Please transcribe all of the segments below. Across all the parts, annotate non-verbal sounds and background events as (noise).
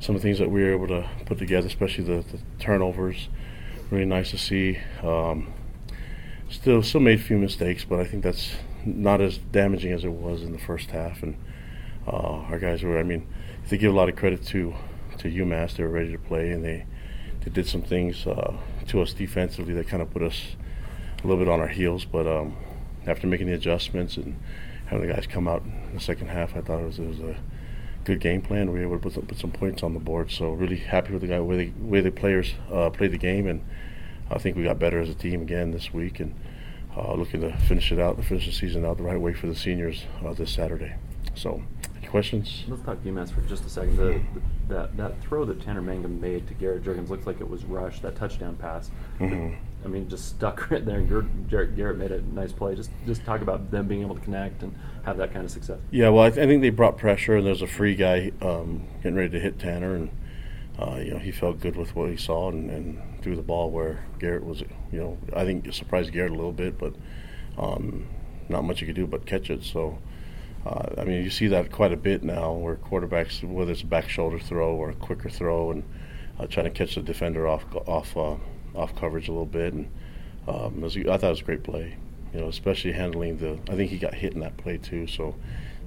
some of the things that we were able to put together, especially the, the turnovers. Really nice to see. Um, still, still made a few mistakes, but I think that's not as damaging as it was in the first half. And uh, our guys were, I mean, they give a lot of credit to to UMass. They were ready to play, and they they did some things uh, to us defensively that kind of put us a little bit on our heels. But um, after making the adjustments and having the guys come out in the second half, I thought it was, it was a good game plan. We were able to put some, put some points on the board. So really happy with the guy way the way the players uh, played the game, and I think we got better as a team again this week, and uh, looking to finish it out, finish the season out the right way for the seniors uh, this Saturday. So, any questions? Let's talk UMass for just a second. The, the, that that throw that Tanner Mangum made to Garrett Juergens looks like it was rushed. That touchdown pass. Mhm. I mean, just stuck right there. And Garrett, Garrett, made a nice play. Just just talk about them being able to connect and have that kind of success. Yeah, well, I, th- I think they brought pressure, and there's a free guy um, getting ready to hit Tanner, and uh, you know he felt good with what he saw and, and threw the ball where Garrett was. You know, I think it surprised Garrett a little bit, but um, not much you could do but catch it. So, uh, I mean, you see that quite a bit now, where quarterbacks, whether it's a back shoulder throw or a quicker throw, and uh, trying to catch the defender off off uh, off coverage a little bit. And um, was, I thought it was a great play. You know, especially handling the. I think he got hit in that play too. So,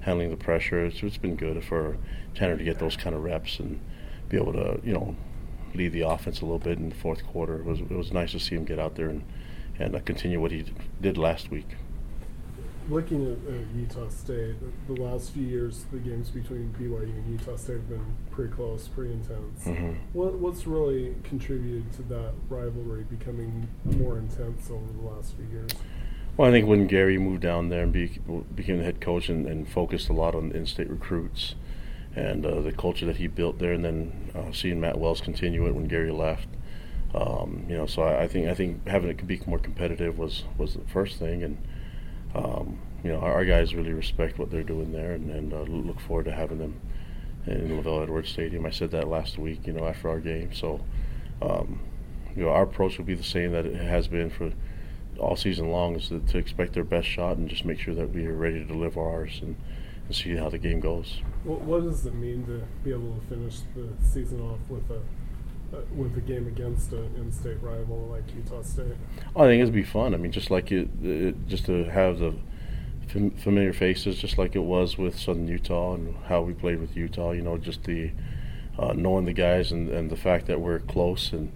handling the pressure, it's, it's been good for Tanner to get those kind of reps and be able to, you know, lead the offense a little bit in the fourth quarter. It was it was nice to see him get out there and and uh, continue what he did last week. Looking at, at Utah State, the, last few years, the games between BYU and Utah State have been pretty close, pretty intense. Mhm. What what's really contributed to that rivalry becoming more intense over the last few years? Well, I think when Gary moved down there and be, became the head coach and, and focused a lot on in-state recruits and uh, the culture that he built there, and then uh, seeing Matt Wells continue it when Gary left, um, you know, so I, I think I think having it be more competitive was was the first thing, and um, you know, our, our guys really respect what they're doing there, and, and uh, look forward to having them in LaVell Edwards Stadium. I said that last week, you know, after our game. So, um, you know, our approach will be the same that it has been for all season long, is to, expect their best shot and just make sure that we are ready to deliver ours and, and see how the game goes. What, what does it mean to be able to finish the season off with a with a game against an in-state rival like Utah State? I think it'd be fun. I mean, just like it, it just to have the fam- familiar faces, just like it was with Southern Utah and how we played with Utah. You know, just the uh, knowing the guys and, and the fact that we're close and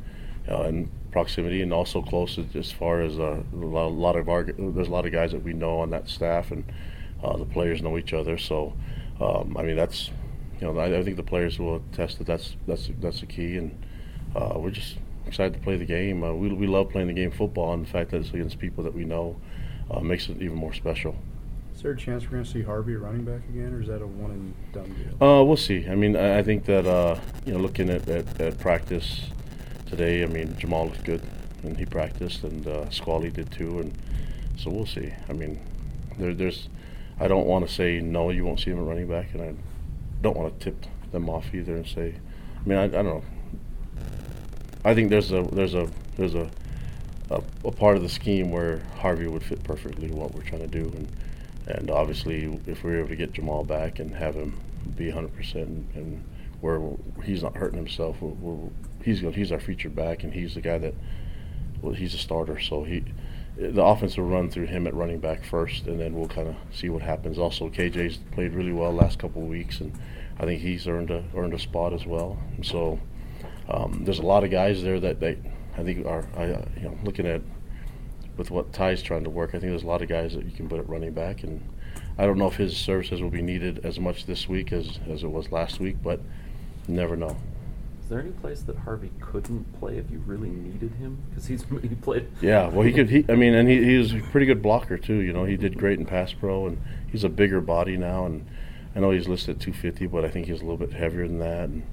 uh, in proximity, and also close as- far as uh, a lot, a lot of our there's a lot of guys that we know on that staff, and uh, the players know each other. So, um, I mean, that's you know, I, I think the players will attest that that's that's that's the key, and uh, we're just excited to play the game. Uh, we we love playing the game football, and the fact that it's against people that we know uh, makes it even more special. Is there a chance we're going to see Harvey running back again, or is that a one and done deal? Uh, we'll see. I mean, I, I think that uh, you know, looking at, at, at practice today, I mean, Jamal looked good, and he practiced, and uh, Squally did too, and so we'll see. I mean, there, there's, I don't want to say no, you won't see him at running back, and I don't want to tip them off either and say, I mean, I, I don't know. I think there's a there's a there's a, a a part of the scheme where Harvey would fit perfectly what we're trying to do, and and obviously if we were able to get Jamal back and have him be 100 percent and where he's not hurting himself, we're, we're, he's he's our featured back, and he's the guy that well, he's a starter, so he the offense will run through him at running back first, and then we'll kind of see what happens. Also, KJ's played really well last couple of weeks, and I think he's earned a earned a spot as well. And so um, there's a lot of guys there that they I think are I, uh, you know looking at with what Ty's trying to work. I think there's a lot of guys that you can put at running back, and I don't know if his services will be needed as much this week as as it was last week, but you never know. Is there any place that Harvey couldn't play if you really needed him? Because he's (laughs) he played. Yeah, well, he could. He, I mean, and he, he was a pretty good blocker too. You know, he did great in pass pro, and he's a bigger body now. And I know he's listed at 250, but I think he's a little bit heavier than that. And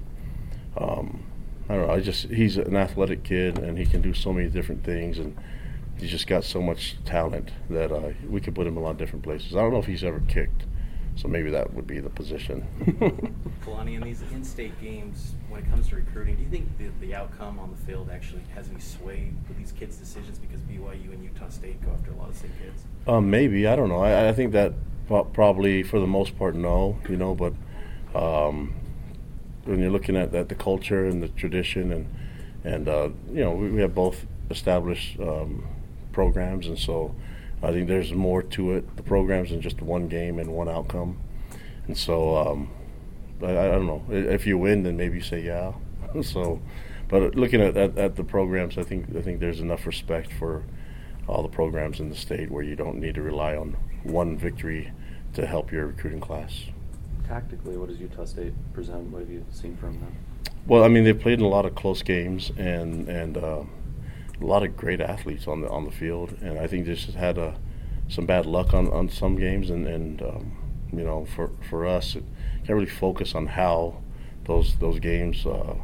um, I don't know. I just he's an athletic kid, and he can do so many different things, and he's just got so much talent that uh, we could put him in a lot of different places. I don't know if he's ever kicked, so maybe that would be the position. (laughs) Kalani, in these in-state games, when it comes to recruiting, do you think the, the outcome on the field actually has any sway with these kids' decisions because BYU and Utah State go after a lot of the same kids? Um, maybe I don't know. I, I think that probably for the most part, no. You know, but um, when you're looking at, at the culture and the tradition and and uh, you know we, we have both established um, programs, and so I think there's more to it. The programs than just one game and one outcome, and so um, I, I don't know if you win, then maybe you say yeah. (laughs) so, but looking at, at, at the programs, I think I think there's enough respect for all the programs in the state where you don't need to rely on one victory to help your recruiting class. Tactically, what does Utah State present? What have you seen from them? Well, I mean, they've played in a lot of close games and and uh, a lot of great athletes on the on the field, and I think they just had a, some bad luck on, on some games, and and um, you know, for for us, it can't really focus on how those those games, uh,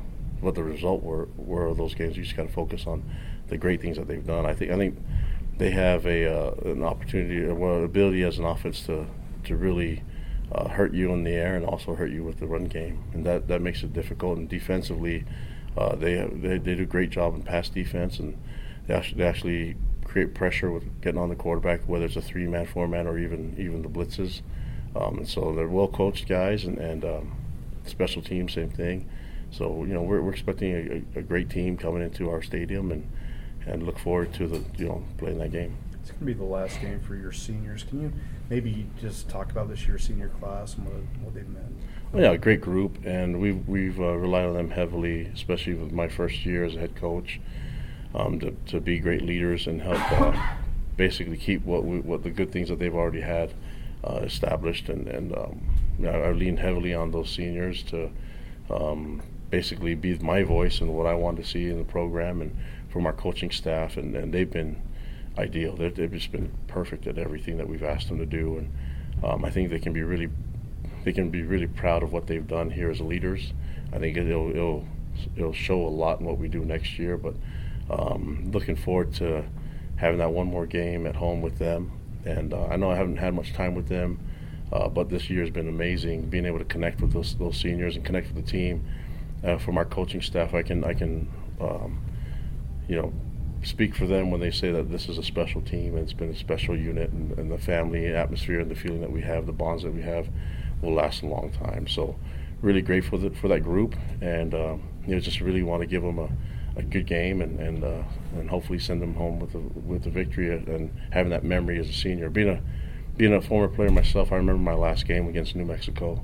what the result were were of those games. You just got to focus on the great things that they've done. I think I think they have a uh, an opportunity, or ability as an offense to to really uh, hurt you in the air and also hurt you with the run game, and that, that makes it difficult. And defensively, uh, they, they they do a great job in pass defense, and they actually, they actually create pressure with getting on the quarterback, whether it's a three man, four man, or even even the blitzes. Um, and so they're well coached guys, and and um, special teams, same thing. So you know we're, we're expecting a, a, great team coming into our stadium, and and look forward to the you know playing that game. It's going to be the last game for your seniors. Can you maybe just talk about this year's senior class and what, what they've meant? Well, yeah, a great group, and we've we've uh, relied on them heavily, especially with my first year as a head coach, um, to to be great leaders and help uh, basically keep what we, what the good things that they've already had uh, established, and and um, you know, I lean heavily on those seniors to um, basically be my voice and what I want to see in the program, and from our coaching staff, and, and they've been ideal. They've, they've just been perfect at everything that we've asked them to do, and um, I think they can be really they can be really proud of what they've done here as leaders. I think it'll it'll, it'll show a lot in what we do next year. But um, looking forward to having that one more game at home with them. And uh, I know I haven't had much time with them, uh, but this year has been amazing. Being able to connect with those those seniors and connect with the team. Uh, from our coaching staff, I can I can um, you know speak for them when they say that this is a special team and it's been a special unit and, and the family atmosphere and the feeling that we have, the bonds that we have, will last a long time. So, really grateful for, that group, and um, you know, just really want to give them a, a good game and and uh, and hopefully send them home with a with a victory and having that memory as a senior. Being a being a former player myself, I remember my last game against New Mexico.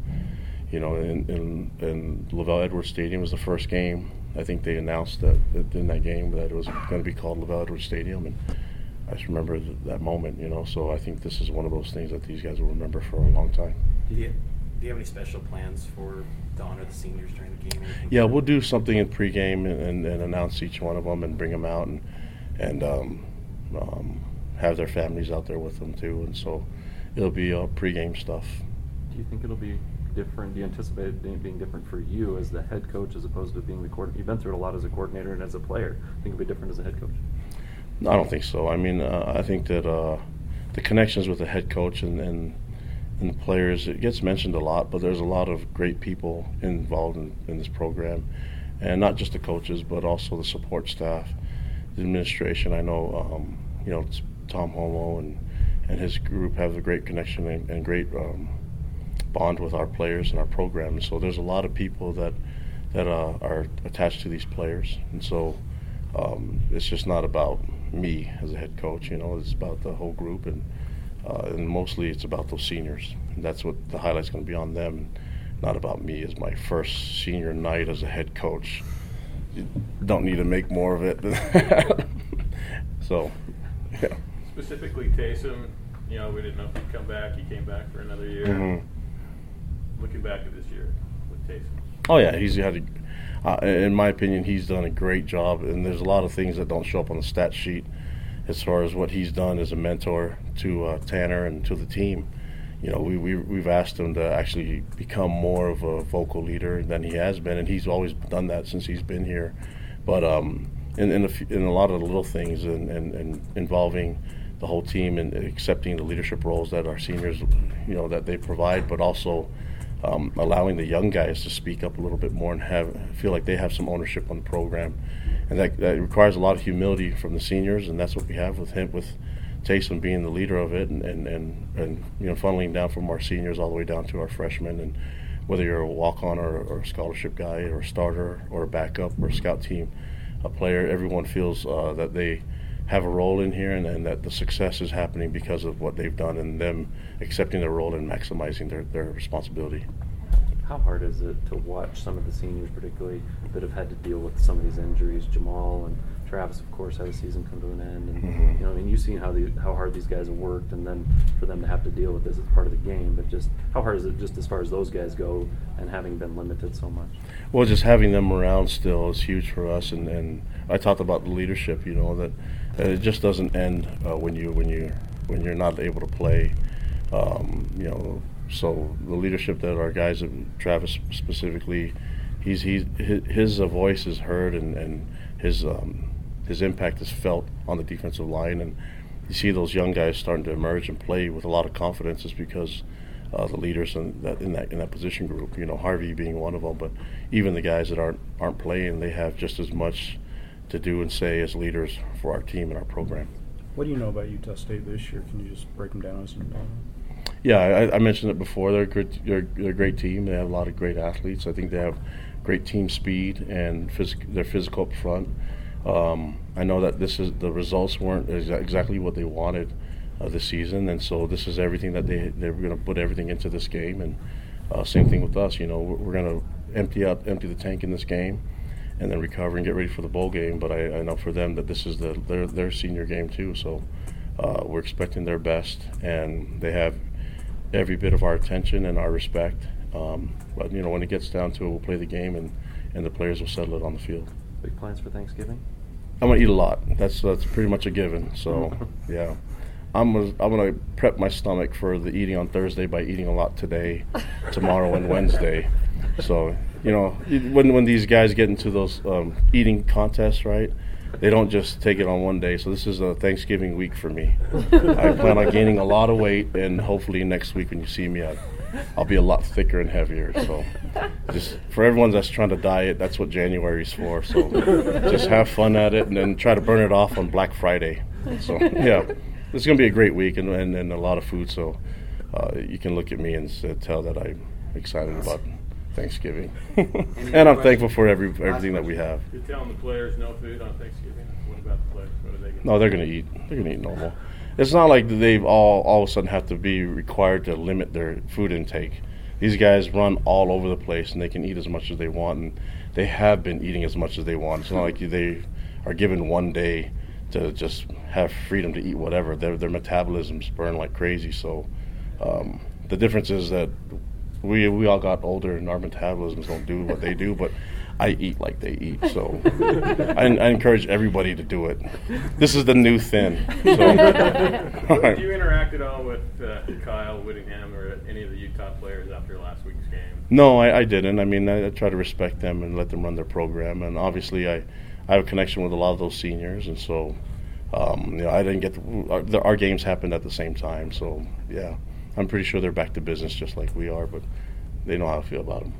You know, in in, in LaVell Edwards Stadium was the first game I think they announced that, that in that game that it was going to be called LaVell Edwards Stadium, and I just remember th- that moment, you know. So I think this is one of those things that these guys will remember for a long time. Do you, do you have any special plans for the honor the seniors during the game? Anything Yeah, we'll do something in pregame and, and, and announce each one of them and bring them out and and um, um, have their families out there with them too. And so it'll be uh, pregame stuff. Do you think it'll be different? Do you anticipate it being different for you as the head coach as opposed to being the coordinator? You've been through it a lot as a coordinator and as a player. Think it'll be different as a head coach. No, I don't think so. I mean, uh, I think that uh, the connections with the head coach and, and and the players it gets mentioned a lot, but there's a lot of great people involved in, in this program, and not just the coaches, but also the support staff, the administration. I know, um, you know, Tom Holmoe and and his group have a great connection and, and great um, bond with our players and our program. So there's a lot of people that that uh, are attached to these players, and so um, it's just not about me as a head coach. You know, it's about the whole group, and uh, and mostly it's about those seniors. And that's what the highlight's going to be on them, not about me as my first senior night as a head coach. You don't need to make more of it. (laughs) so, yeah. Specifically, Taysom, you know, we didn't know if he'd come back. He came back for another year. Mm-hmm. Looking back at this year with Taysom. Oh yeah, he's had a, uh, in my opinion, he's done a great job. And there's a lot of things that don't show up on the stat sheet, as far as what he's done as a mentor to uh, Tanner and to the team. You know, we, we we've asked him to actually become more of a vocal leader than he has been, and he's always done that since he's been here. But um, in in a, in a lot of the little things and, and, and involving the whole team and accepting the leadership roles that our seniors, you know, that they provide, but also um, allowing the young guys to speak up a little bit more and have feel like they have some ownership on the program, and that, that requires a lot of humility from the seniors, and that's what we have with him with Taysom being the leader of it, and, and, and, and you know funneling down from our seniors all the way down to our freshmen, and whether you're a walk-on or, or a scholarship guy or a starter or a backup or a scout team, a player, everyone feels uh, that they have a role in here and, and that the success is happening because of what they've done and them accepting their role and maximizing their, their responsibility. How hard is it to watch some of the seniors, particularly that have had to deal with some of these injuries? Jamal and Travis, of course, had a season come to an end, and Mhm. you know, I mean, you've seen how the how hard these guys have worked, and then for them to have to deal with this as part of the game. But just how hard is it, just as far as those guys go, and having been limited so much? Well, just having them around still is huge for us, and, and I talked about the leadership. You know that, it just doesn't end uh, when you when you when you're not able to play. Um, you know, so the leadership that our guys, Travis specifically, he's he's his, his voice is heard and and his um, his impact is felt on the defensive line, and you see those young guys starting to emerge and play with a lot of confidence is because uh, the leaders in that in that in that position group. You know, Harvey being one of them, but even the guys that aren't aren't playing, they have just as much to do and say as leaders for our team and our program. What do you know about Utah State this year? Can you just break them down as you know? Yeah, I, I mentioned it before. They're a good, they're, they're a great team. They have a lot of great athletes. I think they have great team speed and phys- they're physical up front. Um, I know that this is the results weren't exa- exactly what they wanted uh, this season, and so this is everything that they they were going to put everything into this game. And uh, same thing with us. You know, we're, we're going to empty out empty the tank in this game, and then recover and get ready for the bowl game. But I, I know for them that this is the their their senior game too. So uh, we're expecting their best, and they have every bit of our attention and our respect. Um, but you know, when it gets down to it, we'll play the game, and and the players will settle it on the field. Big plans for Thanksgiving? I'm gonna eat a lot. That's that's pretty much a given. So (laughs) yeah, I'm gonna I'm gonna prep my stomach for the eating on Thursday by eating a lot today, (laughs) tomorrow, and Wednesday. So you know when when these guys get into those um, eating contests, right? They don't just take it on one day. So this is a Thanksgiving week for me. (laughs) I plan on gaining a lot of weight, and hopefully next week when you see me, I, I'll be a lot thicker and heavier. So just for everyone that's trying to diet, that's what January's for. So just have fun at it, and then try to burn it off on Black Friday. So yeah, it's gonna be a great week and and, and a lot of food. So uh, you can look at me and s- tell that I'm excited about Thanksgiving, (laughs) and I'm thankful for every everything that we have. You're telling the players no food on Thanksgiving? What about the players? What are they going No, they're gonna eat. They're gonna eat normal. It's not like they've all all of a sudden have to be required to limit their food intake. These guys run all over the place and they can eat as much as they want, and they have been eating as much as they want. It's not like they are given one day to just have freedom to eat whatever. Their their metabolisms burn like crazy. So um, the difference is that we we all got older and our metabolisms don't do what they do, but I eat like they eat. So I, I encourage everybody to do it. This is the new thin. So, (laughs) (laughs) all Did you interact at all with uh, Kyle Whittingham or any of the Utah players after last week's game? No, I, I didn't. I mean, I, I try to respect them and let them run their program. And obviously, I, I have a connection with a lot of those seniors, and so um, you know, I didn't get to, our, the, our games happened at the same time. So yeah, I'm pretty sure they're back to business just like we are, but they know how I feel about them.